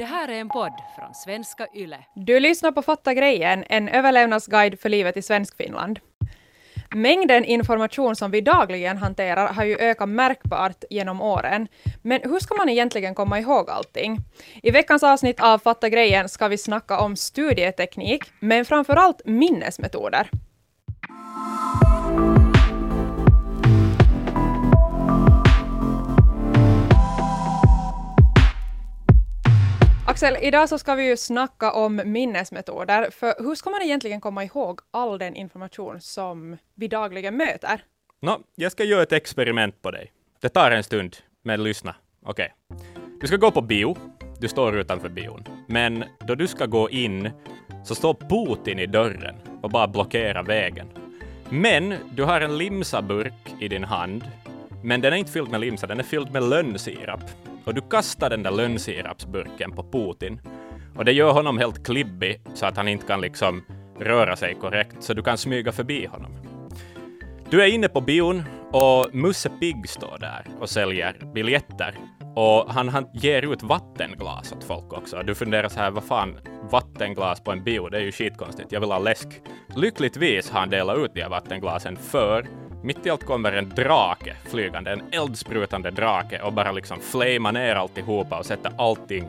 Det här är en podd från svenska YLE. Du lyssnar på Fatta grejen, en överlevnadsguide för livet i Svenskfinland. Mängden information som vi dagligen hanterar har ju ökat märkbart genom åren. Men hur ska man egentligen komma ihåg allting? I veckans avsnitt av Fatta grejen ska vi snacka om studieteknik, men framför allt minnesmetoder. Axel, idag så ska vi ju snacka om minnesmetoder, för hur ska man egentligen komma ihåg all den information som vi dagligen möter? Nå, jag ska göra ett experiment på dig. Det tar en stund, men lyssna. Okej. Okay. Du ska gå på bio. Du står utanför bion. Men då du ska gå in så står Putin i dörren och bara blockerar vägen. Men du har en limsaburk i din hand, men den är inte fylld med limsa, den är fylld med lönnsirap och du kastar den där lönnsirapsburken på Putin. Och det gör honom helt klibbig så att han inte kan liksom röra sig korrekt, så du kan smyga förbi honom. Du är inne på bion och Musse Pigg står där och säljer biljetter. Och han, han ger ut vattenglas åt folk också. Du funderar så här, vad fan, vattenglas på en bio, det är ju skitkonstigt, jag vill ha läsk. Lyckligtvis har han delat ut de här vattenglasen för mitt i allt kommer en drake flygande, en eldsprutande drake och bara liksom flamar ner alltihopa och sätter allting,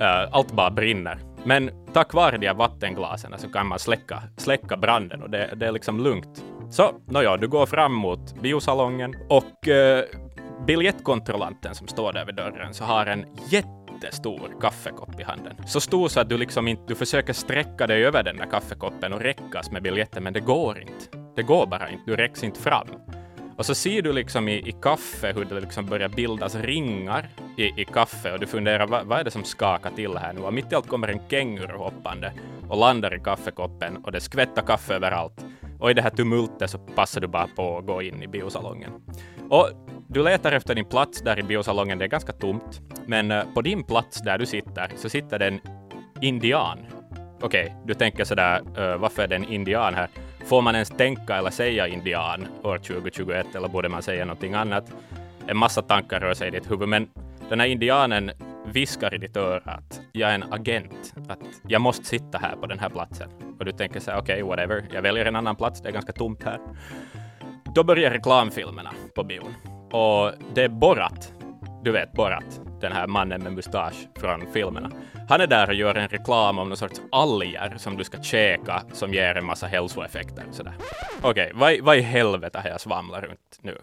uh, allt bara brinner. Men tack vare de här vattenglasen så kan man släcka, släcka branden och det, det är liksom lugnt. Så, nåja, du går fram mot biosalongen och uh, biljettkontrollanten som står där vid dörren så har en jättestor kaffekopp i handen. Så stor så att du liksom inte, du försöker sträcka dig över den där kaffekoppen och räckas med biljetten, men det går inte. Det går bara inte, du räcks inte fram. Och så ser du liksom i, i kaffe hur det liksom börjar bildas ringar i, i kaffe och du funderar vad, vad är det som skakar till här nu? Och mitt i allt kommer en känguru hoppande och landar i kaffekoppen och det skvättar kaffe överallt. Och i det här tumultet så passar du bara på att gå in i biosalongen. Och du letar efter din plats där i biosalongen, det är ganska tomt. Men eh, på din plats där du sitter så sitter det en indian. Okej, okay, du tänker sådär, uh, varför är det en indian här? Får man ens tänka eller säga indian år 2021 eller borde man säga någonting annat? En massa tankar rör sig i ditt huvud, men den här indianen viskar i ditt öra att jag är en agent, att jag måste sitta här på den här platsen. Och du tänker så här, okej, okay, whatever, jag väljer en annan plats, det är ganska tomt här. Då börjar reklamfilmerna på bion. Och det är Borat, du vet Borat, den här mannen med mustasch från filmerna. Han är där och gör en reklam om någon sorts alger som du ska käka som ger en massa hälsoeffekter. Okej, okay, vad, vad i helvete har jag svamlat runt nu?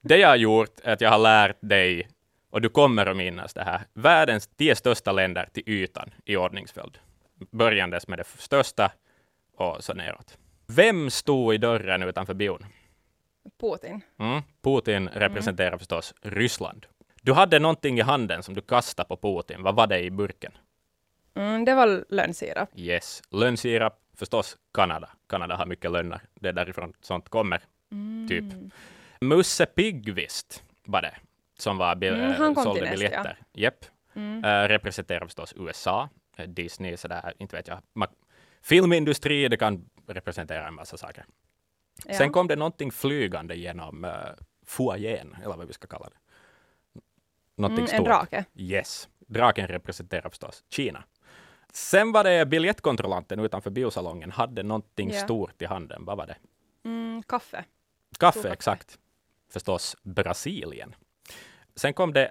Det jag har gjort är att jag har lärt dig, och du kommer att minnas det här, världens tio största länder till ytan i ordningsföljd. Börjandes med det största och så neråt. Vem stod i dörren utanför bion? Putin. Mm. Putin representerar mm. förstås Ryssland. Du hade någonting i handen som du kastade på Putin. Vad var det i burken? Mm, det var lönnsirap. Yes, lönnsirap. Förstås Kanada. Kanada har mycket lönnor. Det är därifrån sånt kommer. Mm. Typ. Musse Piggvist var det som var bil mm, han kom sålde biljetter. Ja. Yep. Mm. Uh, representerar förstås USA, eh, Disney, sådär, inte vet jag. Filmindustri, det kan representera en massa saker. Ja. Sen kom det någonting flygande genom uh, foajén, eller vad vi ska kalla det. Någonting mm, En drake? Yes. Draken representerar förstås Kina. Sen var det biljettkontrollanten utanför biosalongen hade någonting yeah. stort i handen. Vad var det? Mm, kaffe. Kaffe, kaffe, exakt. Förstås Brasilien. Sen kom det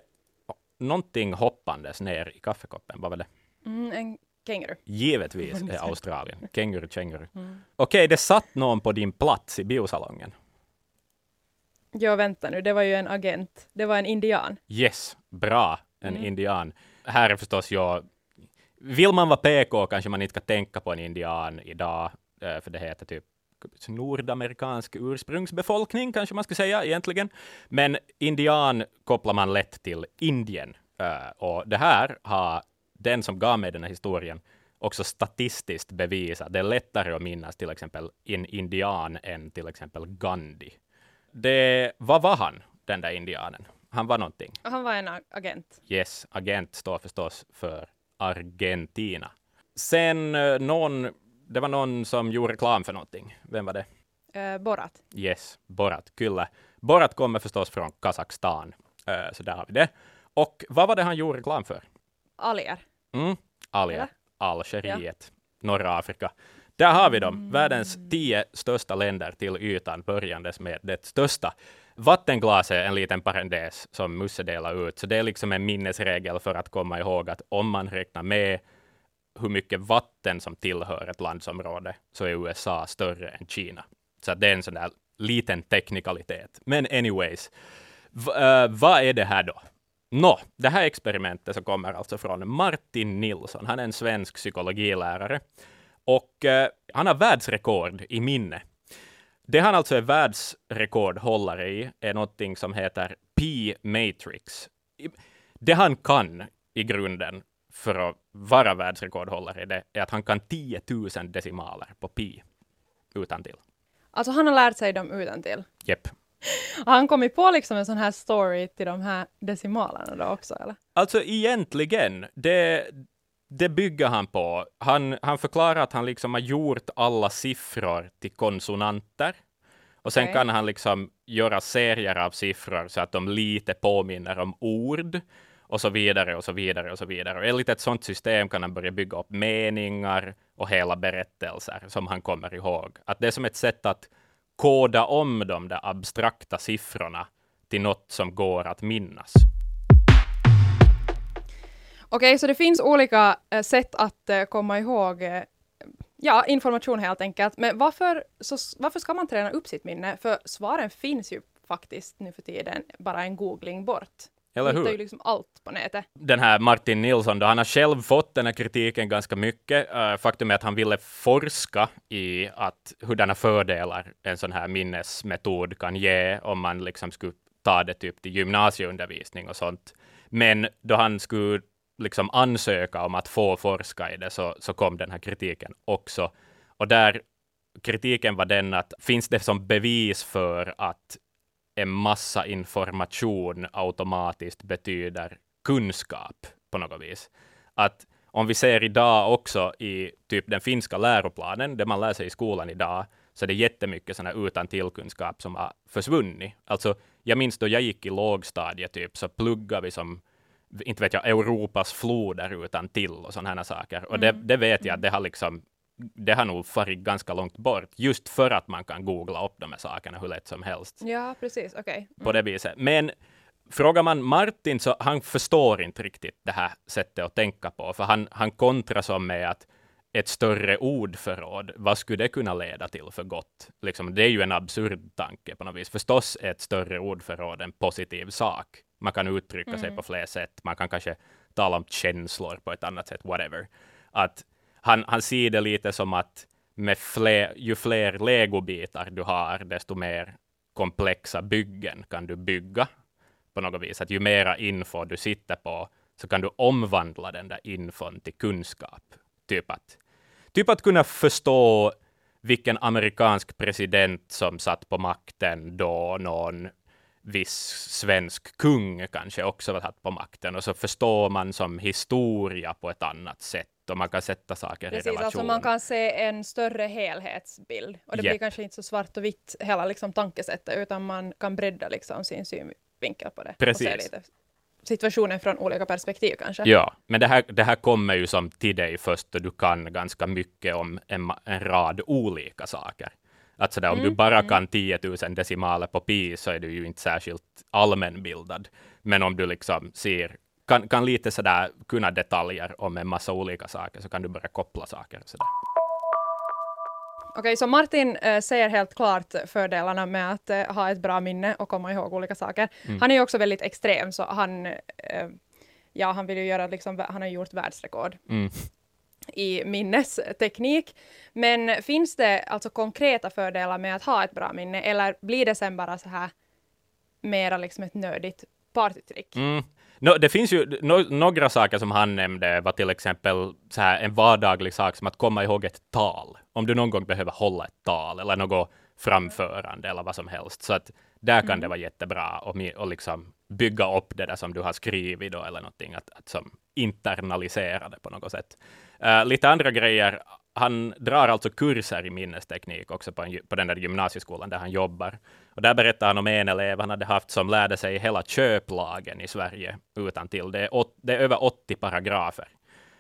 någonting hoppandes ner i kaffekoppen. Vad var det? Mm, en känguru. Givetvis är Australien. Känguru, känguru. Mm. Okej, okay, det satt någon på din plats i biosalongen. Ja, vänta nu, det var ju en agent. Det var en indian. Yes, bra, en mm. indian. Här är förstås jag... Vill man vara PK kanske man inte ska tänka på en indian idag, eh, för det heter typ nordamerikansk ursprungsbefolkning, kanske man ska säga egentligen. Men indian kopplar man lätt till Indien. Eh, och det här har den som gav mig den här historien också statistiskt bevisat. Det är lättare att minnas till exempel en indian än till exempel Gandhi det, vad var han, den där indianen? Han var någonting. Han var en agent. Yes, agent står förstås för Argentina. Sen eh, någon, det var någon som gjorde reklam för någonting. Vem var det? Uh, Borat. Yes, Borat, kyllä. Borat kommer förstås från Kazakstan, uh, så där har vi det. Och vad var det han gjorde reklam för? alger. Mm, Alger, Eller? Algeriet, norra Afrika. Där har vi dem, världens tio största länder till ytan, börjandes med det största. Vattenglas är en liten parentes som Musse delar ut, så det är liksom en minnesregel för att komma ihåg att om man räknar med hur mycket vatten som tillhör ett landsområde, så är USA större än Kina. Så det är en sån där liten teknikalitet. Men anyways, v- uh, vad är det här då? Nå, det här experimentet så kommer alltså från Martin Nilsson. Han är en svensk psykologilärare och eh, han har världsrekord i minne. Det han alltså är världsrekordhållare i är någonting som heter P-matrix. Det han kan i grunden för att vara världsrekordhållare i det är att han kan 10 000 decimaler på pi utan till. Alltså han har lärt sig dem utantill. Jepp. Har han kommit på liksom en sån här story till de här decimalerna då också eller? Alltså egentligen, det, det bygger han på. Han, han förklarar att han liksom har gjort alla siffror till konsonanter. Och sen Okej. kan han liksom göra serier av siffror så att de lite påminner om ord och så vidare och så vidare och så vidare. Och enligt ett sådant system kan han börja bygga upp meningar och hela berättelser som han kommer ihåg. Att det är som ett sätt att koda om de där abstrakta siffrorna till något som går att minnas. Okej, så det finns olika eh, sätt att eh, komma ihåg eh, ja, information helt enkelt. Men varför, så, varför ska man träna upp sitt minne? För svaren finns ju faktiskt nu för tiden bara en googling bort. Eller Man hittar hur? ju liksom allt på nätet. den här Martin Nilsson, då, han har själv fått den här kritiken ganska mycket. Faktum är att han ville forska i att hurdana fördelar en sån här minnesmetod kan ge om man liksom skulle ta det typ till gymnasieundervisning och sånt. Men då han skulle liksom ansöka om att få forska i det så, så kom den här kritiken också. Och där kritiken var den att finns det som bevis för att en massa information automatiskt betyder kunskap på något vis. Att om vi ser idag också i typ den finska läroplanen, det man lär sig i skolan idag, så det är jättemycket sådana här utan tillkunskap som har försvunnit. Alltså, jag minns då jag gick i lågstadiet typ, så pluggade vi som inte vet jag, Europas floder utan till och sådana här saker. Och det, det vet jag att det har liksom det har nog farit ganska långt bort, just för att man kan googla upp de här sakerna hur lätt som helst Ja, precis. Okej. på det viset. Men frågar man Martin så han förstår inte riktigt det här sättet att tänka på, för han, han kontrar som med att ett större ordförråd, vad skulle det kunna leda till för gott? Liksom, det är ju en absurd tanke på något vis. Förstås är ett större ordförråd en positiv sak. Man kan uttrycka sig på fler sätt. Man kan kanske tala om känslor på ett annat sätt, whatever. Att han, han ser det lite som att med fler, ju fler legobitar du har, desto mer komplexa byggen kan du bygga på något vis. Att ju mera info du sitter på, så kan du omvandla den där infon till kunskap. Typ att, typ att kunna förstå vilken amerikansk president som satt på makten då någon viss svensk kung kanske också var satt på makten. Och så förstår man som historia på ett annat sätt och man kan sätta saker i Precis, relation. alltså man kan se en större helhetsbild. Och det blir Japp. kanske inte så svart och vitt hela liksom, tankesättet, utan man kan bredda liksom, sin synvinkel på det. Precis. Situationen från olika perspektiv kanske. Ja, men det här, det här kommer ju som till dig först och du kan ganska mycket om en, en rad olika saker. Att sådär, om du Mm, bara kan 10 000 decimaler på pi så är du ju inte särskilt allmänbildad. Men om du liksom ser, kan, kan lite sådär kunna detaljer om en massa olika saker så kan du börja koppla saker. Sådär. Okej, så Martin eh, ser helt klart fördelarna med att eh, ha ett bra minne och komma ihåg olika saker. Mm. Han är ju också väldigt extrem, så han, eh, ja, han vill ju göra, liksom, han har gjort världsrekord Mm i minnesteknik. Men finns det alltså konkreta fördelar med att ha ett bra minne, eller blir det sen bara så här mera liksom ett nödigt partytrick? Mm. No, det finns ju no, några saker som han nämnde, var till exempel så här, en vardaglig sak som att komma ihåg ett tal. Om du någon gång behöver hålla ett tal eller något framförande eller vad som helst. Så att där kan det vara jättebra och, och liksom bygga upp det där som du har skrivit då, eller någonting, att, att som internalisera det på något sätt. Eh, lite andra grejer han drar alltså kurser i minnesteknik också på, en, på den där gymnasieskolan där han jobbar. Och där berättar han om en elev han hade haft som lärde sig hela köplagen i Sverige utan till. Det är, åt, det är över 80 paragrafer.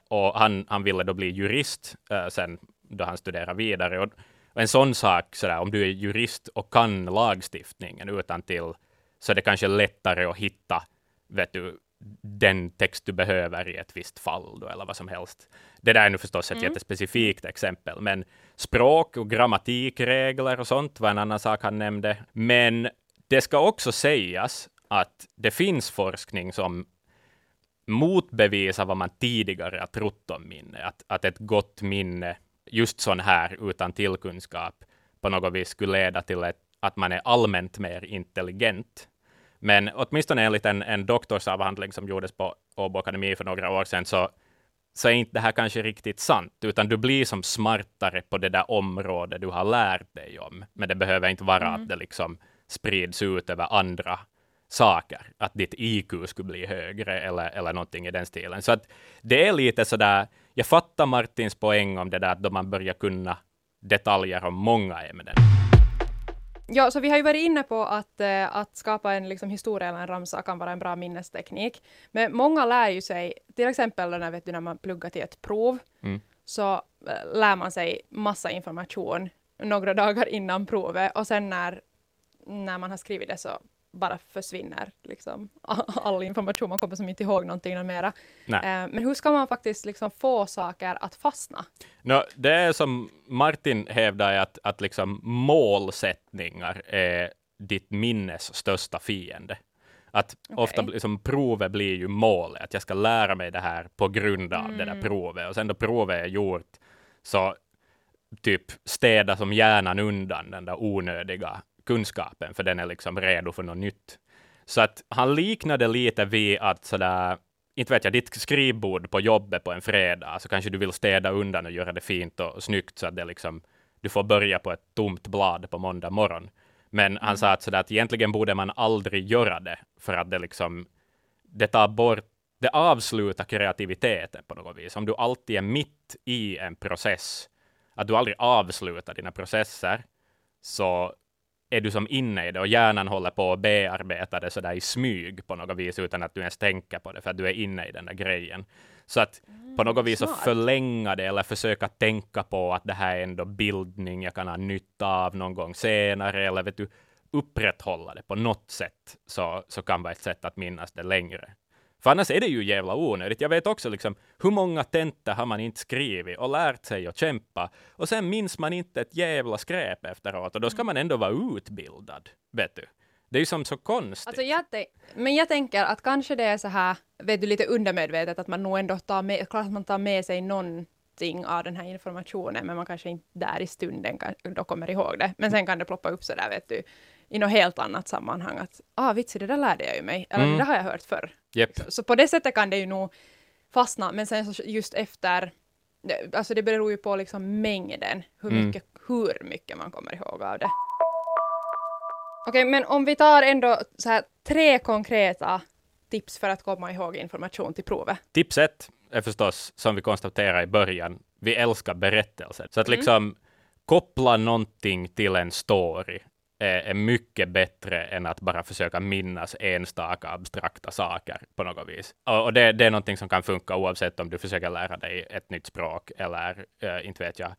Och han, han ville då bli jurist uh, sen då han studerar vidare. Och en sån sak, sådär, om du är jurist och kan lagstiftningen utan till så är det kanske lättare att hitta vet du, den text du behöver i ett visst fall, då, eller vad som helst. Det där är nu förstås ett mm. jättespecifikt exempel, men språk och grammatikregler och sånt var en annan sak han nämnde. Men det ska också sägas att det finns forskning som motbevisar vad man tidigare har trott om minne, att, att ett gott minne, just sån här utan tillkunskap, på något vis skulle leda till ett, att man är allmänt mer intelligent. Men åtminstone enligt en, en doktorsavhandling som gjordes på Åbo Akademi för några år sedan, så, så är inte det här kanske riktigt sant, utan du blir som smartare på det där området du har lärt dig om. Men det behöver inte vara mm. att det liksom sprids ut över andra saker, att ditt IQ skulle bli högre eller, eller någonting i den stilen. Så att det är lite sådär, jag fattar Martins poäng om det där att då man börjar kunna detaljer om många ämnen. Ja, så vi har ju varit inne på att, äh, att skapa en liksom, historia eller en ramsa kan vara en bra minnesteknik. Men många lär ju sig, till exempel när, vet du, när man pluggar till ett prov, mm. så äh, lär man sig massa information några dagar innan provet och sen när, när man har skrivit det så bara försvinner liksom, all information, man kommer som inte ihåg någonting mera. Eh, men hur ska man faktiskt liksom få saker att fastna? No, det är som Martin hävdar att, att liksom målsättningar är ditt minnes största fiende. Att okay. ofta liksom, provet blir ju målet, att jag ska lära mig det här på grund av mm. det där mm. provet. Och sen då provet är gjort, så typ städa som hjärnan undan den där onödiga kunskapen, för den är liksom redo för något nytt. Så att han liknade lite vid att sådär, inte vet jag, ditt skrivbord på jobbet på en fredag, så kanske du vill städa undan och göra det fint och snyggt så att det liksom, du får börja på ett tomt blad på måndag morgon. Men han mm. sa att, sådär, att egentligen borde man aldrig göra det, för att det liksom, det tar bort, det avslutar kreativiteten på något vis. Om du alltid är mitt i en process, att du aldrig avslutar dina processer, så är du som inne i det och hjärnan håller på att bearbeta det sådär i smyg på något vis utan att du ens tänker på det för att du är inne i den där grejen. Så att mm, på något vis att förlänga det eller försöka tänka på att det här är ändå bildning jag kan ha nytta av någon gång senare eller vet du, upprätthålla det på något sätt så, så kan vara ett sätt att minnas det längre. För annars är det ju jävla onödigt. Jag vet också liksom, hur många tentor har man inte skrivit och lärt sig att kämpa och sen minns man inte ett jävla skräp efteråt och då ska man ändå vara utbildad. Vet du? Det är ju som så konstigt. Alltså jag men jag tänker att kanske det är så här, vet du, lite undermedvetet att man nog ändå tar med, klart att man tar med sig någonting av den här informationen, men man kanske inte där i stunden kan, då kommer ihåg det. Men sen kan det ploppa upp så där, vet du, i något helt annat sammanhang att ah, vitsi, det där lärde jag ju mig, eller mm. det där har jag hört förr. Yep. Så, så, på det sättet kan det ju nog fastna, men sen så just efter, alltså det beror ju på liksom mängden, hur mm. mycket, hur mycket man kommer ihåg av det. Okej, okay, men om vi tar ändå så här tre konkreta tips för att komma ihåg information till provet. Tips ett är förstås, som vi konstaterade i början, vi älskar berättelser. Så att mm. liksom koppla någonting till en story är, är mycket bättre än att bara försöka minnas enstaka abstrakta saker på något vis. Och, och det, det, är någonting som kan funka oavsett om du försöker lära dig ett nytt språk eller, äh, inte vet jag,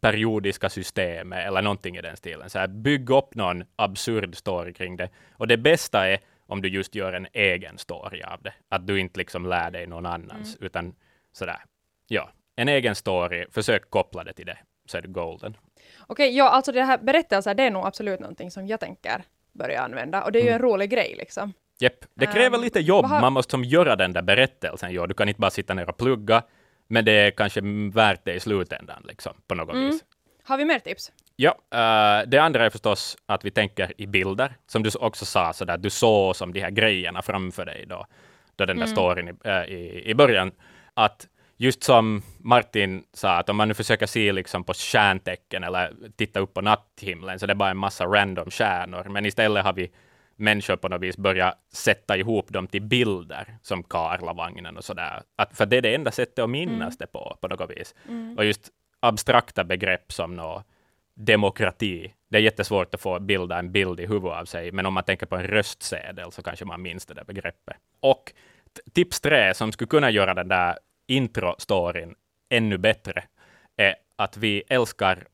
periodiska system eller någonting i den stilen. Så här, bygg upp någon absurd story kring det. Och det bästa är om du just gör en egen story av det. Att du inte liksom lär dig någon annans, mm. utan sådär, ja, en egen story, försök koppla det till det, så är det golden. Okej, ja, alltså det här berättelser, det är nog absolut någonting som jag tänker börja använda. Och det är ju mm. en rolig grej liksom. Jepp, det kräver um, lite jobb. Har... Man måste som göra den där berättelsen. Ja. Du kan inte bara sitta ner och plugga, men det är kanske värt det i slutändan, liksom, på något mm. vis. Har vi mer tips? Ja, uh, det andra är förstås att vi tänker i bilder, som du också sa, så där, du såg som de här grejerna framför dig då, då den där mm. storyn i, uh, i, i början, att just som Martin sa, att om man nu försöker se liksom på stjärntecken eller titta upp på natthimlen, så det är bara en massa random stjärnor, men istället har vi människor på något vis börjat sätta ihop dem till bilder, som Karlavagnen och sådär. Att, för det är det enda sättet att minnas mm. det på, på något vis. Mm. Och just abstrakta begrepp som nå demokrati. Det är jättesvårt att få bilda en bild i huvudet av sig, men om man tänker på en röstsedel så kanske man minns det där begreppet. Och tips tre som skulle kunna göra den där intro-storyn ännu bättre är att vi älskar,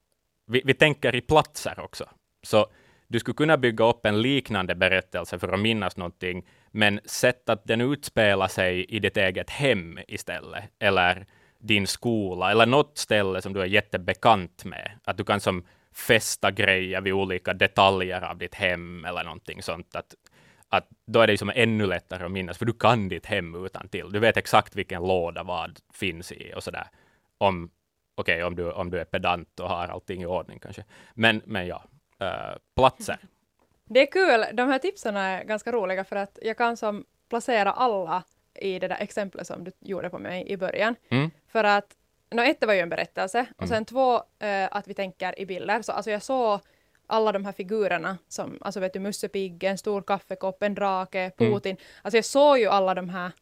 vi, vi tänker i platser också. Så du skulle kunna bygga upp en liknande berättelse för att minnas någonting, men sätt att den utspelar sig i ditt eget hem istället, eller din skola, eller något ställe som du är jättebekant med. Att du kan som fästa grejer vid olika detaljer av ditt hem eller någonting sånt. Att, att då är det som ännu lättare att minnas, för du kan ditt hem utan till. Du vet exakt vilken låda vad finns i och sådär. Om, okej, okay, om, du, om du är pedant och har allting i ordning kanske. Men, men ja, uh, platser. Det är kul. De här tipsen är ganska roliga för att jag kan som placera alla i det där exemplet som du gjorde på mig i början. Mm. För att, no, ett var ju en berättelse och Mm. sen två eh, att vi tänker i bilder. Så alltså jag såg alla de här figurerna som, alltså vet du, Musse Pigg, en stor kaffekopp, en drake, Mm. Putin. Alltså jag såg ju alla de här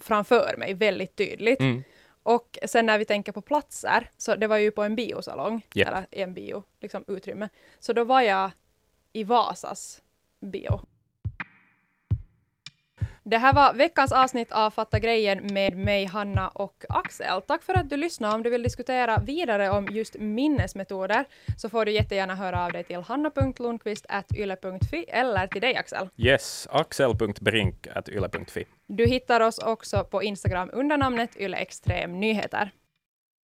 framför mig väldigt tydligt. Mm. Och sen när vi tänker på platser, så det var ju på en biosalong, Japp. eller en bio, liksom utrymme. Så då var jag i Vasas bio. Det här var veckans avsnitt av Fatta grejen med mig, Hanna och Axel. Tack för att du lyssnade. Om du vill diskutera vidare om just minnesmetoder så får du jättegärna höra av dig till hanna.lundqvist.yle.fi eller till dig Axel. Yes, axel.brink.yle.fi. Du hittar oss också på Instagram under namnet Yle Extrem Nyheter.